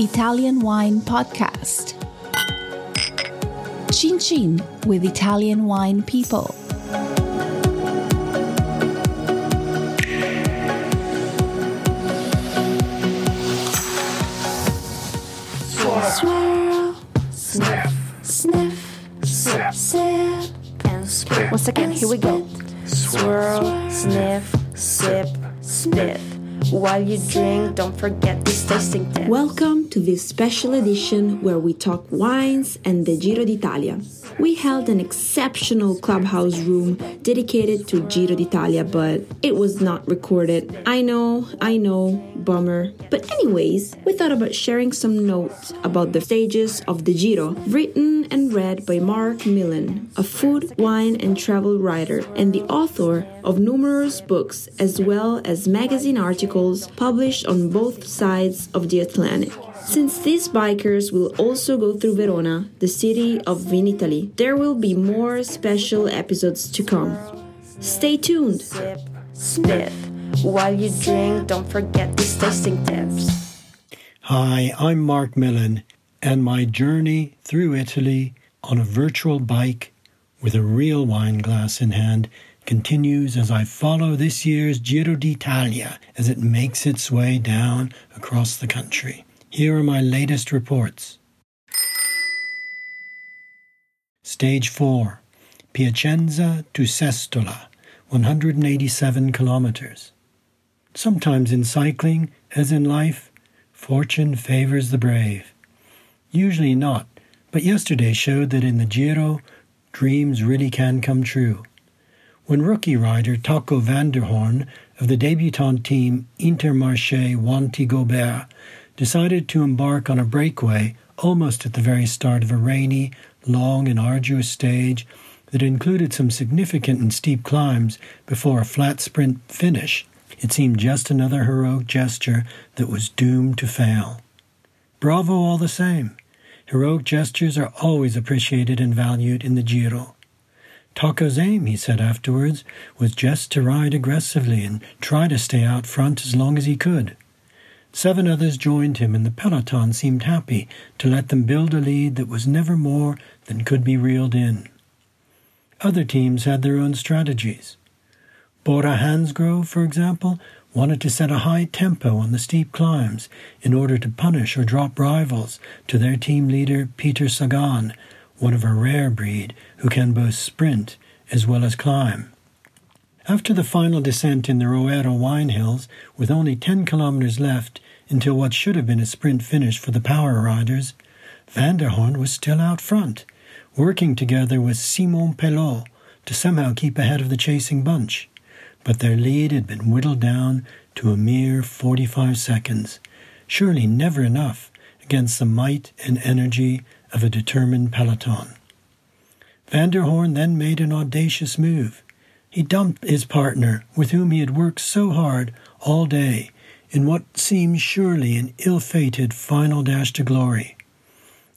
Italian Wine Podcast. Chin Chin with Italian Wine People. Swirl, sniff, sniff, sip, sip, and spit. Once again, here we go. Swirl, sniff, sip, spit. While you drink, don't forget these tasting tips. Welcome to this special edition where we talk wines and the Giro d'Italia. We held an exceptional clubhouse room dedicated to Giro d'Italia, but it was not recorded. I know, I know, bummer. But, anyways, we thought about sharing some notes about the stages of the Giro, written and read by Marc Millon, a food, wine, and travel writer, and the author of numerous books as well as magazine articles published on both sides of the Atlantic. Since these bikers will also go through Verona, the city of Vinitaly, there will be more special episodes to come. Stay tuned! Sip, spit. While you drink, don't forget these tasting tips. Hi, I'm Marc Millon, and my journey through Italy on a virtual bike with a real wine glass in hand continues as I follow this year's Giro d'Italia as it makes its way down across the country. Here are my latest reports. Stage 4 Piacenza to Sestola, 187 kilometers. Sometimes in cycling, as in life, fortune favors the brave. Usually not, but yesterday showed that in the Giro, dreams really can come true. When rookie rider Taco van der Hoorn of the debutant team Intermarché Wanty Gobert decided to embark on a breakaway almost at the very start of a rainy, long, and arduous stage that included some significant and steep climbs before a flat sprint finish, it seemed just another heroic gesture that was doomed to fail. Bravo all the same. Heroic gestures are always appreciated and valued in the Giro. Taco's aim, he said afterwards, was just to ride aggressively and try to stay out front as long as he could. Seven others joined him, and the peloton seemed happy to let them build a lead that was never more than could be reeled in. Other teams had their own strategies. Bora Hansgrohe, for example, wanted to set a high tempo on the steep climbs in order to punish or drop rivals to their team leader Peter Sagan, one of a rare breed who can both sprint as well as climb. After the final descent in the Roero wine hills, with only 10 kilometers left until what should have been a sprint finish for the power riders, Van der Hoorn was still out front, working together with Simon Pellaud to somehow keep ahead of the chasing bunch. But their lead had been whittled down to a mere 45 seconds, surely never enough against the might and energy of a determined peloton. Van der Hoorn then made an audacious move. He dumped his partner, with whom he had worked so hard all day, in what seemed surely an ill fated final dash to glory.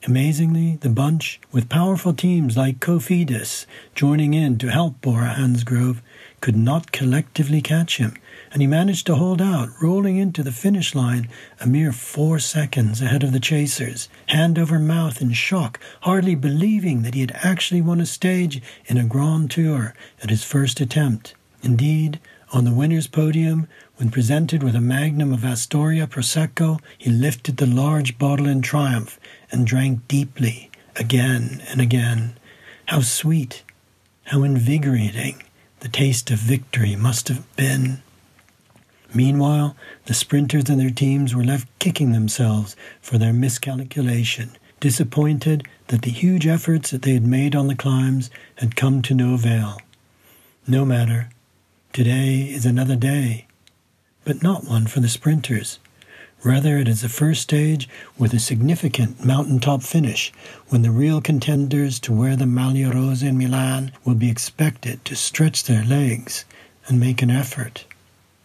Amazingly, the bunch, with powerful teams like Cofidis joining in to help Bora Hansgrohe, could not collectively catch him, and he managed to hold out, rolling into the finish line a mere four seconds ahead of the chasers, hand over mouth in shock, hardly believing that he had actually won a stage in a Grand Tour at his first attempt. Indeed, on the winner's podium, when presented with a magnum of Astoria Prosecco, he lifted the large bottle in triumph and drank deeply, again and again. How sweet, how invigorating the taste of victory must have been. Meanwhile, the sprinters and their teams were left kicking themselves for their miscalculation, disappointed that the huge efforts that they had made on the climbs had come to no avail. No matter. Today is another day, but not one for the sprinters. Rather, it is the first stage with a significant mountaintop finish when the real contenders to wear the Maglia Rosa in Milan will be expected to stretch their legs and make an effort.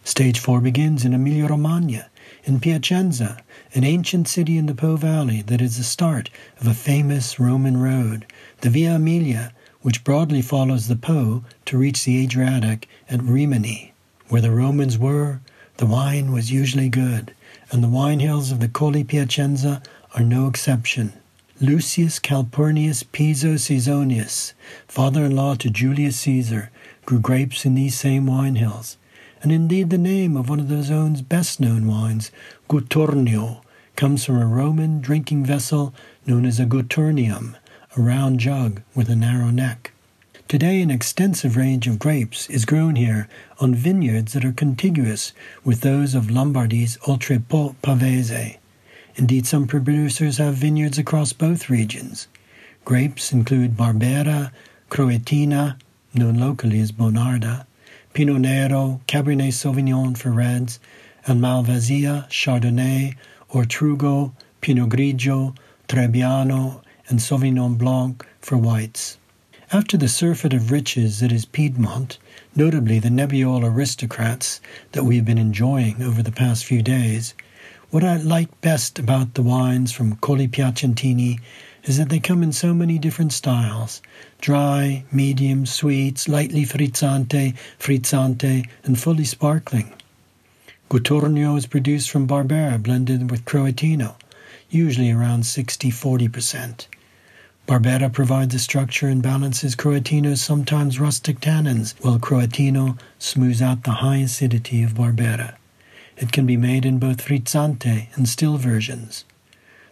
Stage 4 begins in Emilia Romagna, in Piacenza, an ancient city in the Po Valley that is the start of a famous Roman road, the Via Emilia, which broadly follows the Po to reach the Adriatic at Rimini. Where the Romans were, The wine was usually good, and the wine hills of the Colli Piacenza are no exception. Lucius Calpurnius Piso Caesonius, father in law to Julius Caesar, grew grapes in these same wine hills, and indeed the name of one of the zone's best known wines, Gutturnio, comes from a Roman drinking vessel known as a gutturnium, a round jug with a narrow neck. Today, an extensive range of grapes is grown here on vineyards that are contiguous with those of Lombardy's Oltrepò Pavese. Indeed, some producers have vineyards across both regions. Grapes include Barbera, Croatina, known locally as Bonarda, Pinot Nero, Cabernet Sauvignon for reds, and Malvasia, Chardonnay, Ortrugo, Pinot Grigio, Trebbiano, and Sauvignon Blanc for whites. After the surfeit of riches that is Piedmont, notably the Nebbiolo aristocrats that we have been enjoying over the past few days, what I like best about the wines from Colli Piacentini is that they come in so many different styles dry, medium, sweet, lightly frizzante, frizzante, and fully sparkling. Gutturnio is produced from Barbera blended with Croatino, usually around 60 40%. Barbera provides a structure and balances Croatino's sometimes rustic tannins, while Croatino smooths out the high acidity of Barbera. It can be made in both frizzante and still versions.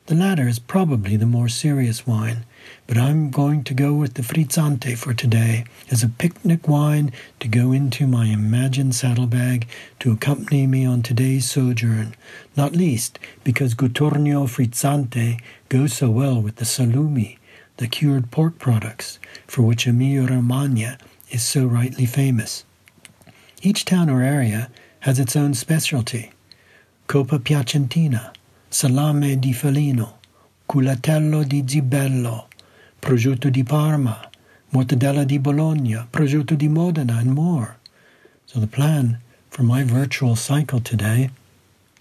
The latter is probably the more serious wine, but I'm going to go with the frizzante for today as a picnic wine to go into my imagined saddlebag to accompany me on today's sojourn, not least because Gutturnio frizzante goes so well with the salumi the cured pork products for which Emilia-Romagna is so rightly famous. Each town or area has its own specialty. Coppa Piacentina, Salame di Felino, Culatello di Zibello, Prosciutto di Parma, Mortadella di Bologna, Prosciutto di Modena, and more. So the plan for my virtual cycle today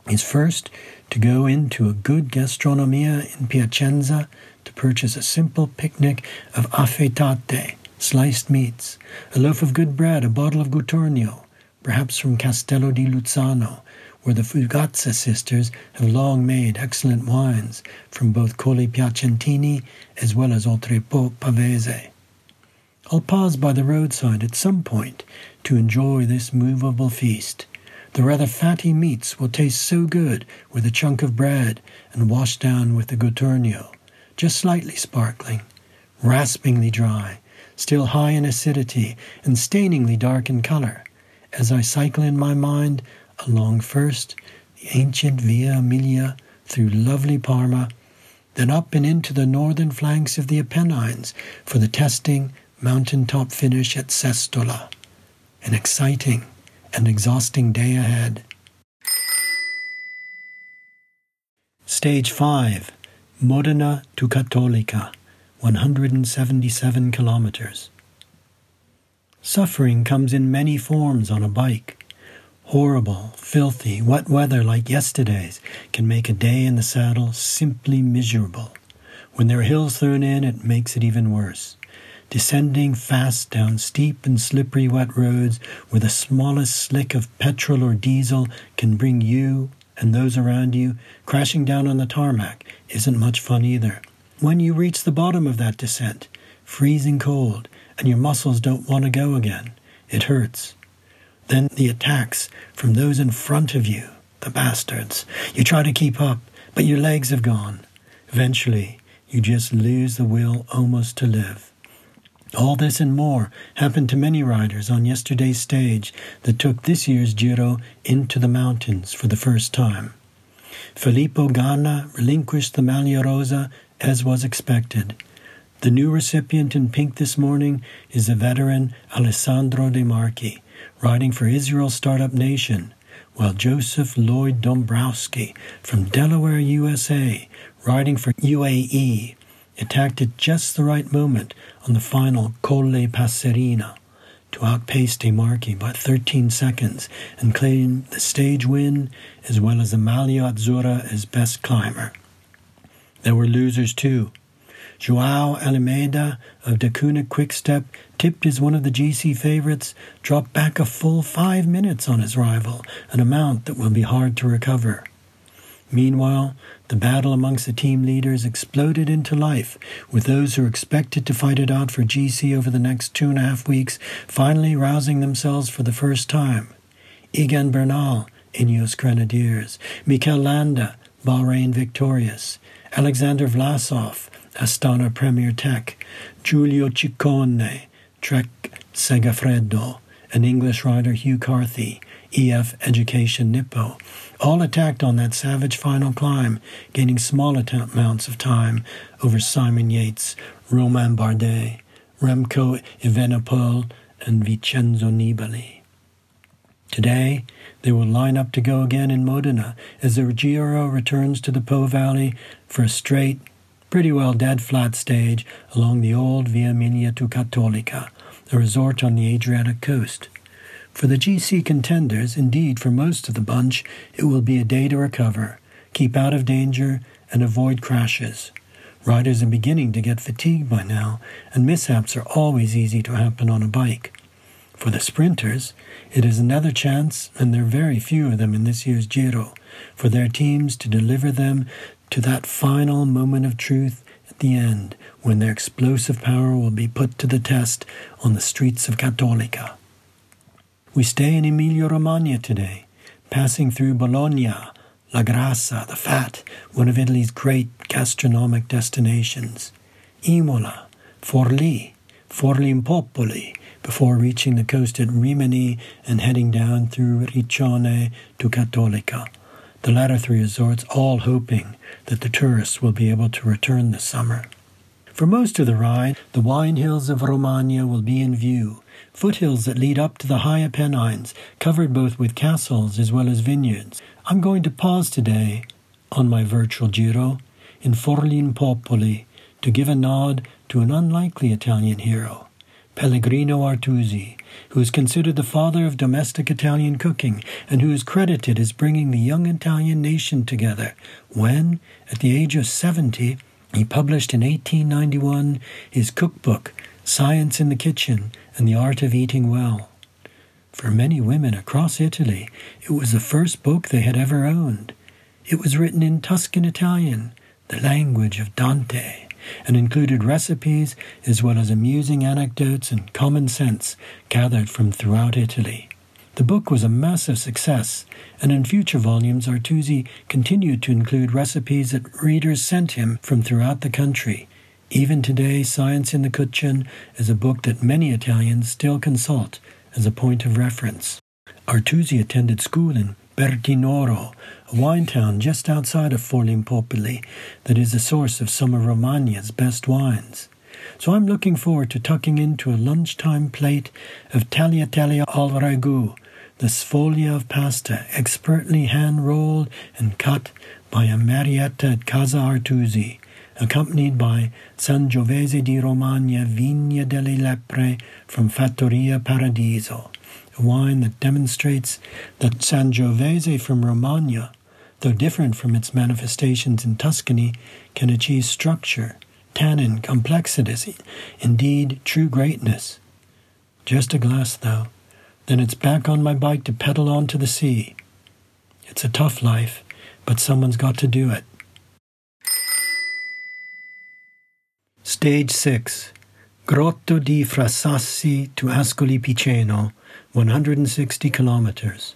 is first to go into a good gastronomia in Piacenza to purchase a simple picnic of affettate, sliced meats, a loaf of good bread, a bottle of Gutturnio, perhaps from Castello di Luzzano, where the Fugazza sisters have long made excellent wines from both Colli Piacentini as well as Oltrepò Pavese. I'll pause by the roadside at some point to enjoy this movable feast. The rather fatty meats will taste so good with a chunk of bread and washed down with the Gutturnio just slightly sparkling, raspingly dry, still high in acidity, and stainingly dark in color, as I cycle in my mind along first the ancient Via Emilia through lovely Parma, then up and into the northern flanks of the Apennines for the testing mountaintop finish at Sestola. An exciting and exhausting day ahead. Stage 5 Modena to Cattolica, 177 kilometers. Suffering comes in many forms on a bike. Horrible, filthy, wet weather like yesterday's can make a day in the saddle simply miserable. When there are hills thrown in, it makes it even worse. Descending fast down steep and slippery wet roads where the smallest slick of petrol or diesel can bring you and those around you crashing down on the tarmac isn't much fun either. When you reach the bottom of that descent, freezing cold, and your muscles don't want to go again, it hurts. Then the attacks from those in front of you, the bastards. You try to keep up, but your legs have gone. Eventually, you just lose the will almost to live. All this and more happened to many riders on yesterday's stage that took this year's Giro into the mountains for the first time. Filippo Ganna relinquished the Maglia Rosa as was expected. The new recipient in pink this morning is the veteran Alessandro De Marchi, riding for Israel Startup Nation, while Joseph Lloyd Dombrowski from Delaware, USA, riding for UAE, attacked at just the right moment on the final Colle Passerina to outpace De Marchi by 13 seconds and claim the stage win as well as the Maglia Azzurra as best climber. There were losers too. Joao Almeida of Deceuninck Quickstep, tipped as one of the GC favorites, dropped back a full five minutes on his rival, an amount that will be hard to recover. Meanwhile, the battle amongst the team leaders exploded into life, with those who expected to fight it out for GC over the next two and a half weeks finally rousing themselves for the first time. Egan Bernal, Ineos Grenadiers, Mikel Landa, Bahrain Victorious, Alexander Vlasov, Astana Premier Tech, Giulio Ciccone, Trek Segafredo, and English rider Hugh Carthy, EF Education Nippo, all attacked on that savage final climb, gaining small amounts of time over Simon Yates, Romain Bardet, Remco Evenepoel, and Vincenzo Nibali. Today, they will line up to go again in Modena as the Giro returns to the Po Valley for a straight, pretty well dead flat stage along the old Via Emilia to Cattolica, a resort on the Adriatic coast. For the GC contenders, indeed for most of the bunch, it will be a day to recover, keep out of danger, and avoid crashes. Riders are beginning to get fatigued by now, and mishaps are always easy to happen on a bike. For the sprinters, it is another chance, and there are very few of them in this year's Giro, for their teams to deliver them to that final moment of truth at the end when their explosive power will be put to the test on the streets of Cattolica. We stay in Emilia Romagna today, passing through Bologna, La Grassa, the Fat, one of Italy's great gastronomic destinations, Imola, Forlì, Forlimpopoli, before reaching the coast at Rimini and heading down through Riccione to Cattolica. The latter three resorts all hoping that the tourists will be able to return this summer. For most of the ride, the wine hills of Romagna will be in view, foothills that lead up to the high Apennines, covered both with castles as well as vineyards. I'm going to pause today on my virtual Giro in Forlimpopoli to give a nod to an unlikely Italian hero, Pellegrino Artusi, who is considered the father of domestic Italian cooking and who is credited as bringing the young Italian nation together when, at the age of 70, he published in 1891 his cookbook, Science in the Kitchen and the Art of Eating Well. For many women across Italy, it was the first book they had ever owned. It was written in Tuscan Italian, the language of Dante, and included recipes as well as amusing anecdotes and common sense gathered from throughout Italy. The book was a massive success, and in future volumes, Artusi continued to include recipes that readers sent him from throughout the country, even today, Science in the Kitchen is a book that many Italians still consult as a point of reference. Artusi attended school in Bertinoro, a wine town just outside of Forlimpopoli that is the source of some of Romagna's best wines. So I'm looking forward to tucking into a lunchtime plate of tagliatelle al ragu, the sfoglia of pasta expertly hand rolled and cut by a Marietta at Casa Artusi, accompanied by Sangiovese di Romagna Vigna delle Lepre from Fattoria Paradiso, a wine that demonstrates that Sangiovese from Romagna, though different from its manifestations in Tuscany, can achieve structure, tannin, complexity, indeed true greatness. Just a glass, though. Then it's back on my bike to pedal on to the sea. It's a tough life, but someone's got to do it. Stage 6 Grotto di Frasassi to Ascoli Piceno, 160 kilometers.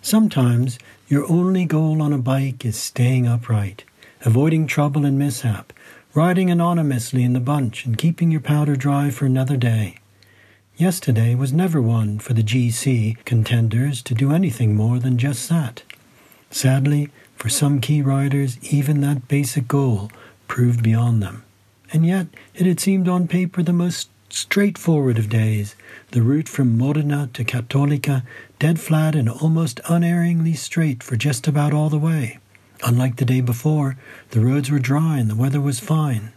Sometimes your only goal on a bike is staying upright, avoiding trouble and mishap, riding anonymously in the bunch, and keeping your powder dry for another day. Yesterday was never one for the GC contenders to do anything more than just that. Sadly, for some key riders, even that basic goal proved beyond them. And yet it had seemed on paper the most straightforward of days, the route from Modena to Cattolica dead flat and almost unerringly straight for just about all the way. Unlike the day before, the roads were dry and the weather was fine.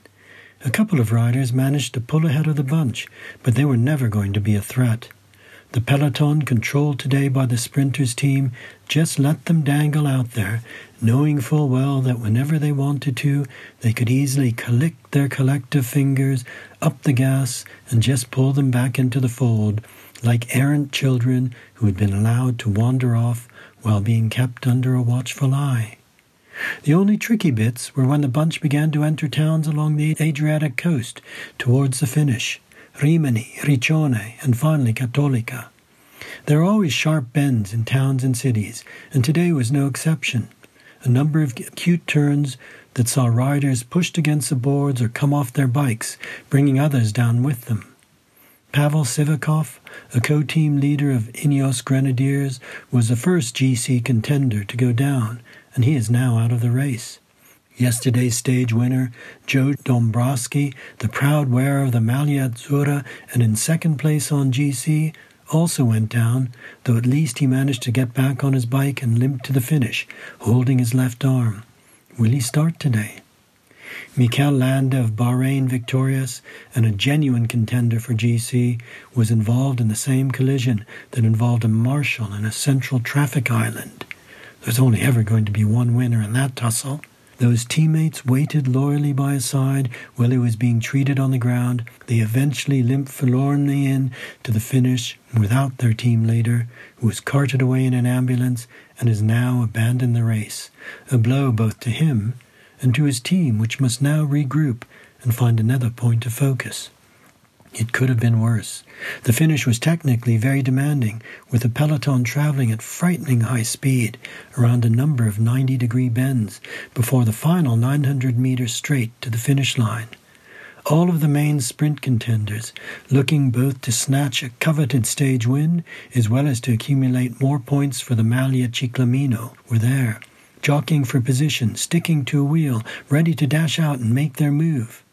A couple of riders managed to pull ahead of the bunch, but they were never going to be a threat. The peloton, controlled today by the sprinters team, just let them dangle out there, knowing full well that whenever they wanted to, they could easily click their collective fingers up the gas and just pull them back into the fold, like errant children who had been allowed to wander off while being kept under a watchful eye. The only tricky bits were when the bunch began to enter towns along the Adriatic coast towards the finish. Rimini, Riccione, and finally Cattolica. There are always sharp bends in towns and cities, and today was no exception. A number of acute turns that saw riders pushed against the boards or come off their bikes, bringing others down with them. Pavel Sivakov, a co-team leader of Ineos Grenadiers, was the first GC contender to go down, and he is now out of the race. Yesterday's stage winner, Joe Dombrowski, the proud wearer of the Maglia and in second place on GC, also went down, though at least he managed to get back on his bike and limp to the finish, holding his left arm. Will he start today? Mikel Landa of Bahrain Victorious and a genuine contender for GC was involved in the same collision that involved a marshal in a central traffic island. There's only ever going to be one winner in that tussle. Those teammates waited loyally by his side while he was being treated on the ground. They eventually limped forlornly in to the finish without their team leader, who was carted away in an ambulance and has now abandoned the race. A blow both to him and to his team, which must now regroup and find another point of focus. It could have been worse. The finish was technically very demanding, with the peloton traveling at frightening high speed around a number of 90 degree bends before the final 900 meters straight to the finish line. All of the main sprint contenders, looking both to snatch a coveted stage win as well as to accumulate more points for the Maglia Ciclamino, were there, jockeying for position, sticking to a wheel, ready to dash out and make their move.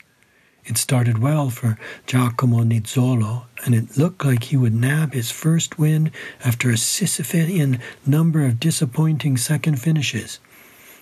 It started well for Giacomo Nizzolo, and it looked like he would nab his first win after a Sisyphean number of disappointing second finishes.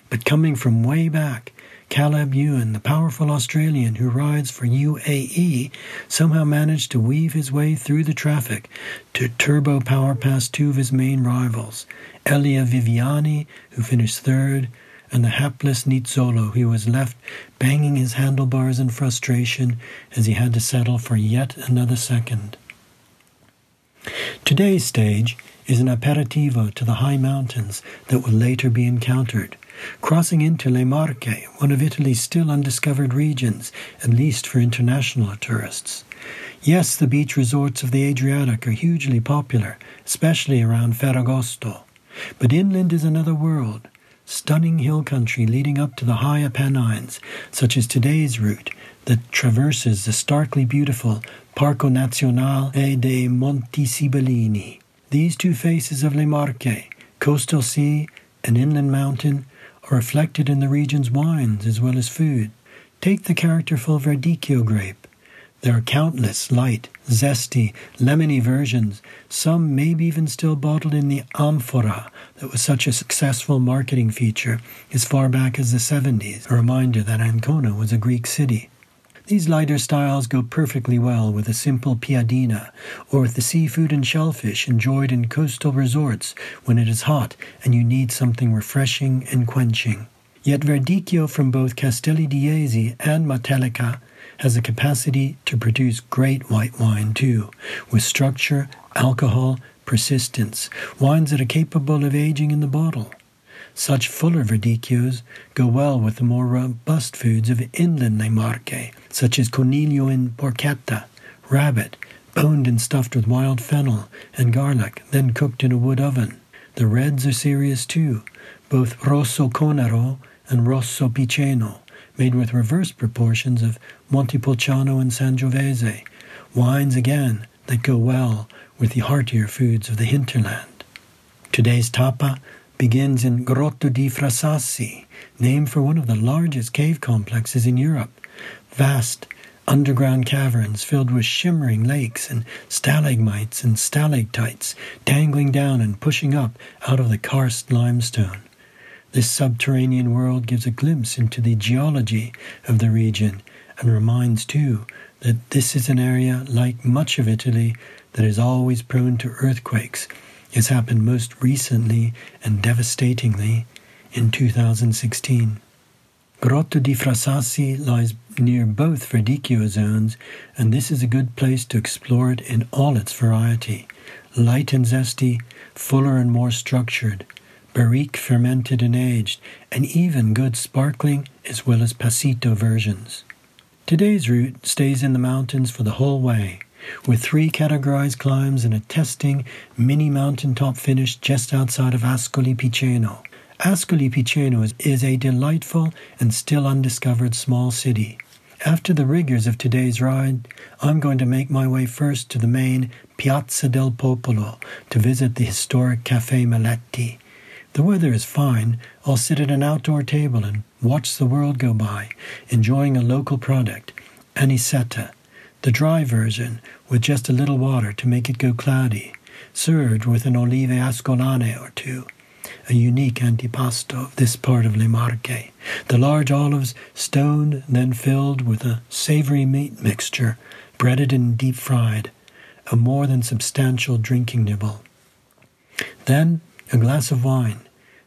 But coming from way back, Caleb Ewan, the powerful Australian who rides for UAE, somehow managed to weave his way through the traffic to turbo power past two of his main rivals, Elia Viviani, who finished third, and the hapless Nizzolo, who was left banging his handlebars in frustration as he had to settle for yet another second. Today's stage is an aperitivo to the high mountains that will later be encountered, crossing into Le Marche, one of Italy's still undiscovered regions, at least for international tourists. Yes, the beach resorts of the Adriatic are hugely popular, especially around Ferragosto. But inland is another world, stunning hill country leading up to the high Apennines, such as today's route that traverses the starkly beautiful Parco Nazionale dei Monti Sibillini. These two faces of Le Marche, coastal sea and inland mountain, are reflected in the region's wines as well as food. Take the characterful Verdicchio grape. There are countless light, zesty, lemony versions, some maybe even still bottled in the amphora that was such a successful marketing feature as far back as the 70s, a reminder that Ancona was a Greek city. These lighter styles go perfectly well with a simple piadina or with the seafood and shellfish enjoyed in coastal resorts when it is hot and you need something refreshing and quenching. Yet Verdicchio from both Castelli di and Matelica has the capacity to produce great white wine too, with structure, alcohol, persistence, wines that are capable of aging in the bottle. Such fuller verdicchios go well with the more robust foods of inland Le Marche, such as coniglio in porchetta, rabbit, boned and stuffed with wild fennel and garlic, then cooked in a wood oven. The reds are serious too, both Rosso Conero and Rosso Piceno, made with reverse proportions of Montepulciano and Sangiovese, wines again that go well with the heartier foods of the hinterland. Today's tappa begins in Grotto di Frasassi, named for one of the largest cave complexes in Europe. Vast underground caverns filled with shimmering lakes and stalagmites and stalactites dangling down and pushing up out of the karst limestone. This subterranean world gives a glimpse into the geology of the region and reminds, too, that this is an area, like much of Italy, that is always prone to earthquakes, as happened most recently and devastatingly in 2016. Grotto di Frasassi lies near both Verdicchio zones, and this is a good place to explore it in all its variety. Light and zesty, fuller and more structured, barrique fermented and aged, and even good sparkling as well as passito versions. Today's route stays in the mountains for the whole way, with three categorized climbs and a testing mini mountaintop finish just outside of Ascoli Piceno. Ascoli Piceno is, is a delightful and still undiscovered small city. After the rigors of today's ride, I'm going to make my way first to the main Piazza del Popolo to visit the historic Cafe Meletti. The weather is fine. I'll sit at an outdoor table and watch the world go by, enjoying a local product, anisetta, the dry version with just a little water to make it go cloudy, served with an olive ascolane or two a unique antipasto of this part of Le Marche. The large olives stoned, then filled with a savory meat mixture, breaded and deep fried, a more than substantial drinking nibble. Then a glass of wine,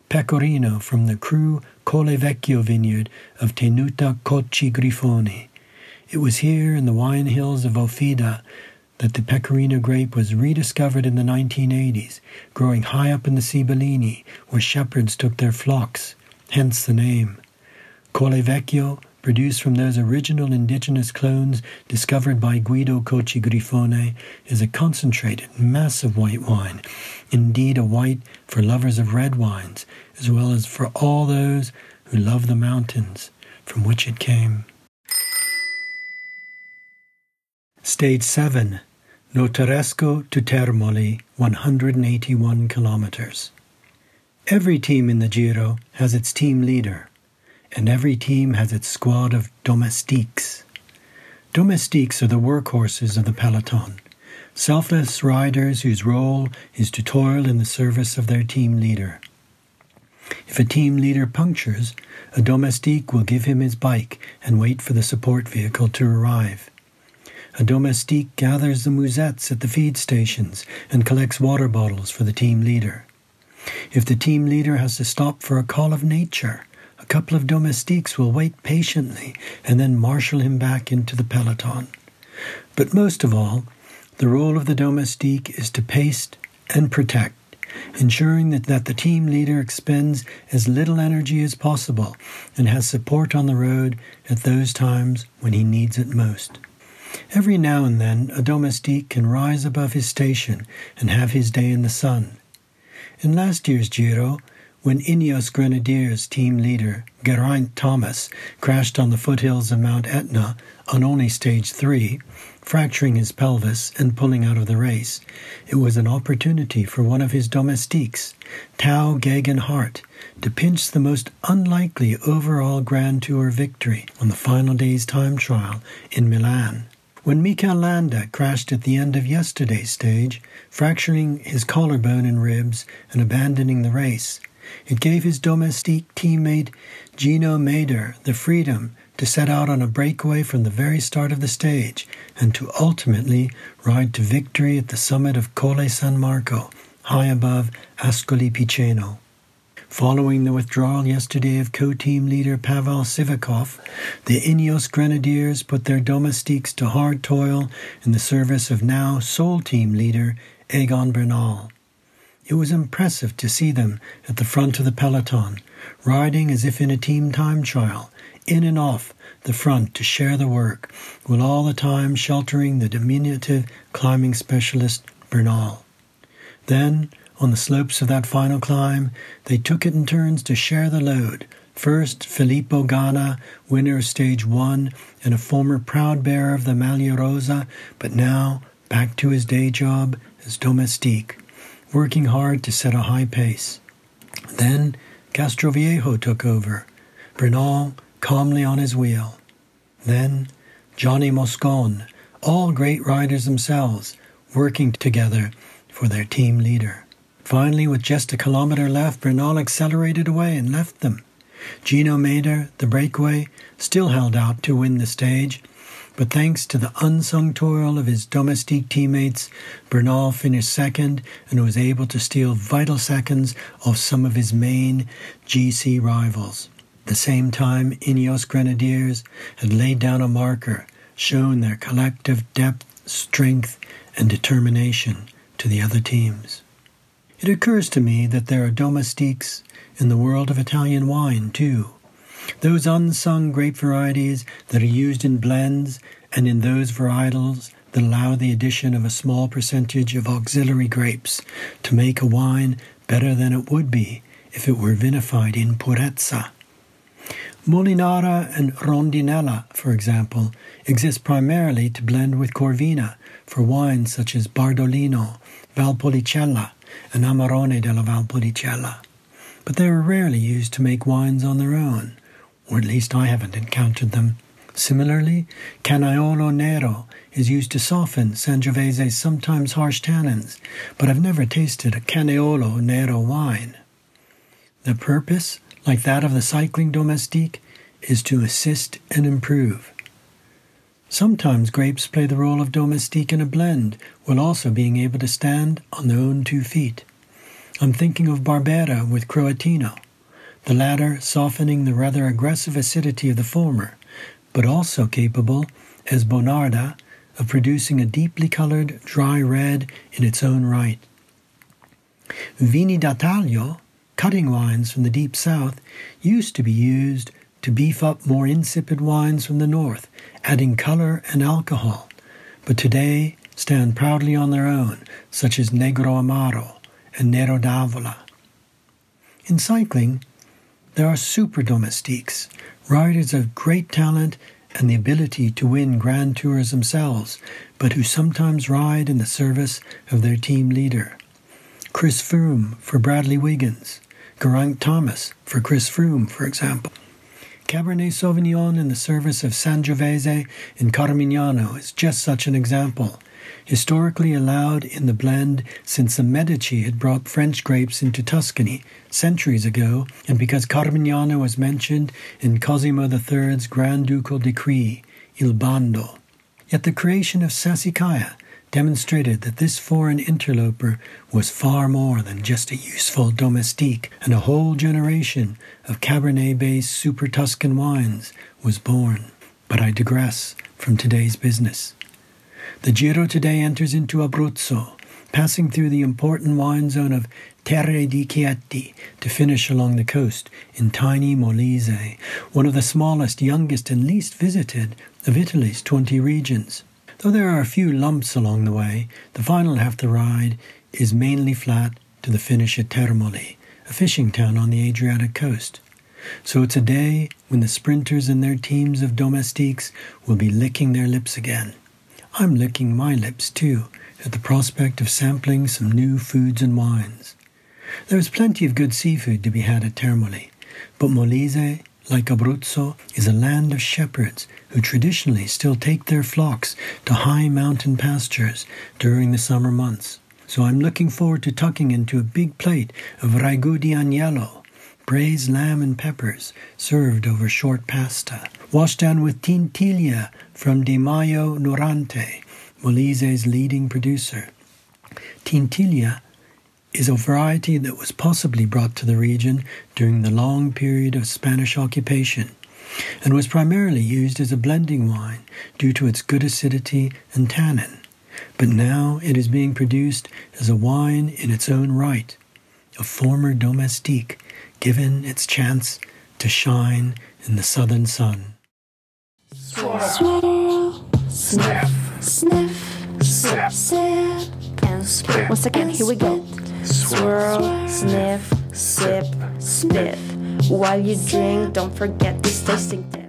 pecorino from the Cru Colle Vecchio vineyard of Tenuta Cocci Grifoni. It was here in the wine hills of Offida that the pecorino grape was rediscovered in the 1980s, growing high up in the Sibillini, where shepherds took their flocks, hence the name. Colle Vecchio, produced from those original indigenous clones discovered by Guido Cocci Grifoni, is a concentrated, massive white wine, indeed a white for lovers of red wines, as well as for all those who love the mountains from which it came. Stage 7 Notaresco to Termoli, 181 kilometers. Every team in the Giro has its team leader, and every team has its squad of domestiques. Domestiques are the workhorses of the peloton, selfless riders whose role is to toil in the service of their team leader. If a team leader punctures, a domestique will give him his bike and wait for the support vehicle to arrive. A domestique gathers the musettes at the feed stations and collects water bottles for the team leader. If the team leader has to stop for a call of nature, a couple of domestiques will wait patiently and then marshal him back into the peloton. But most of all, the role of the domestique is to pace and protect, ensuring that, that the team leader expends as little energy as possible and has support on the road at those times when he needs it most. Every now and then a domestique can rise above his station and have his day in the sun. In last year's Giro, when Ineos Grenadiers team leader Geraint Thomas crashed on the foothills of Mount Etna on only stage three, fracturing his pelvis and pulling out of the race, it was an opportunity for one of his domestiques, Tao Geoghegan Hart, to pinch the most unlikely overall Grand Tour victory on the final day's time trial in Milan. When Mikel Landa crashed at the end of yesterday's stage, fracturing his collarbone and ribs and abandoning the race, it gave his domestique teammate Gino Mäder the freedom to set out on a breakaway from the very start of the stage and to ultimately ride to victory at the summit of Colle San Marco, high above Ascoli Piceno. Following the withdrawal yesterday of co-team leader Pavel Sivakov, the Ineos Grenadiers put their domestiques to hard toil in the service of now sole team leader Egan Bernal. It was impressive to see them at the front of the peloton, riding as if in a team time trial, in and off the front to share the work, while all the time sheltering the diminutive climbing specialist Bernal. Then, on the slopes of that final climb, they took it in turns to share the load. First, Filippo Ganna, winner of stage one and a former proud bearer of the Maglia Rosa, but now back to his day job as domestique, working hard to set a high pace. Then Castroviejo took over, Bernal calmly on his wheel. Then Gianni Moscon, all great riders themselves, working together for their team leader. Finally, with just a kilometre left, Bernal accelerated away and left them. Gino Mäder, the breakaway, still held out to win the stage, But thanks to the unsung toil of his domestique teammates, Bernal finished second and was able to steal vital seconds off some of his main GC rivals. At the same time, Ineos Grenadiers had laid down a marker, showing their collective depth, strength, and determination to the other teams. It occurs to me that there are domestiques in the world of Italian wine, too. Those unsung grape varieties that are used in blends and in those varietals that allow the addition of a small percentage of auxiliary grapes to make a wine better than it would be if it were vinified in purezza. Molinara and Rondinella, for example, exist primarily to blend with Corvina for wines such as Bardolino, Valpolicella, and Amarone della Valpolicella. But they are rarely used to make wines on their own, or at least I haven't encountered them. Similarly, Canaiolo Nero is used to soften Sangiovese's sometimes harsh tannins, but I've never tasted a Canaiolo Nero wine. The purpose like that of the cycling domestique, is to assist and improve. Sometimes grapes play the role of domestique in a blend, while also being able to stand on their own two feet. I'm thinking of Barbera with Croatino, the latter softening the rather aggressive acidity of the former, but also capable, as Bonarda, of producing a deeply colored dry red in its own right. Vini da taglio Cutting wines from the deep south used to be used to beef up more insipid wines from the north, adding color and alcohol, but today stand proudly on their own, such as Negro Amaro and Nero d'Avola. In cycling, there are super domestiques, riders of great talent and the ability to win grand tours themselves, but who sometimes ride in the service of their team leader. Chris Froome for Bradley Wiggins, Geraint Thomas for Chris Froome, for example. Cabernet Sauvignon in the service of Sangiovese in Carmignano is just such an example. Historically allowed in the blend since the Medici had brought French grapes into Tuscany centuries ago, and because Carmignano was mentioned in Cosimo III's Grand Ducal Decree, Il Bando. Yet the creation of Sassicaia demonstrated that this foreign interloper was far more than just a useful domestique, and a whole generation of Cabernet based Super Tuscan wines was born. But I digress from today's business. The Giro today enters into Abruzzo, passing through the important wine zone of Terre di Chieti to finish along the coast in tiny Molise, one of the smallest, youngest, and least visited of Italy's 20 regions. Though there are a few lumps along the way, the final half the ride is mainly flat to the finish at Termoli, a fishing town on the Adriatic coast. So it's a day when the sprinters and their teams of domestiques will be licking their lips again. I'm licking my lips too at the prospect of sampling some new foods and wines. There is plenty of good seafood to be had at Termoli, but Molise like Abruzzo, is a land of shepherds who traditionally still take their flocks to high mountain pastures during the summer months. So I'm looking forward to tucking into a big plate of ragu di agnello, braised lamb and peppers, served over short pasta, washed down with tintilia from Di Majo Norante, Molise's leading producer. Tintilia is a variety that was possibly brought to the region during the long period of Spanish occupation and was primarily used as a blending wine due to its good acidity and tannin. But now it is being produced as a wine in its own right, a former domestique given its chance to shine in the southern sun. Swirl, sniff, sniff, sip, sip, and spit. Once again, here we go. Swirl, sniff, sip, spit. While you drink, don't forget this tasting tip.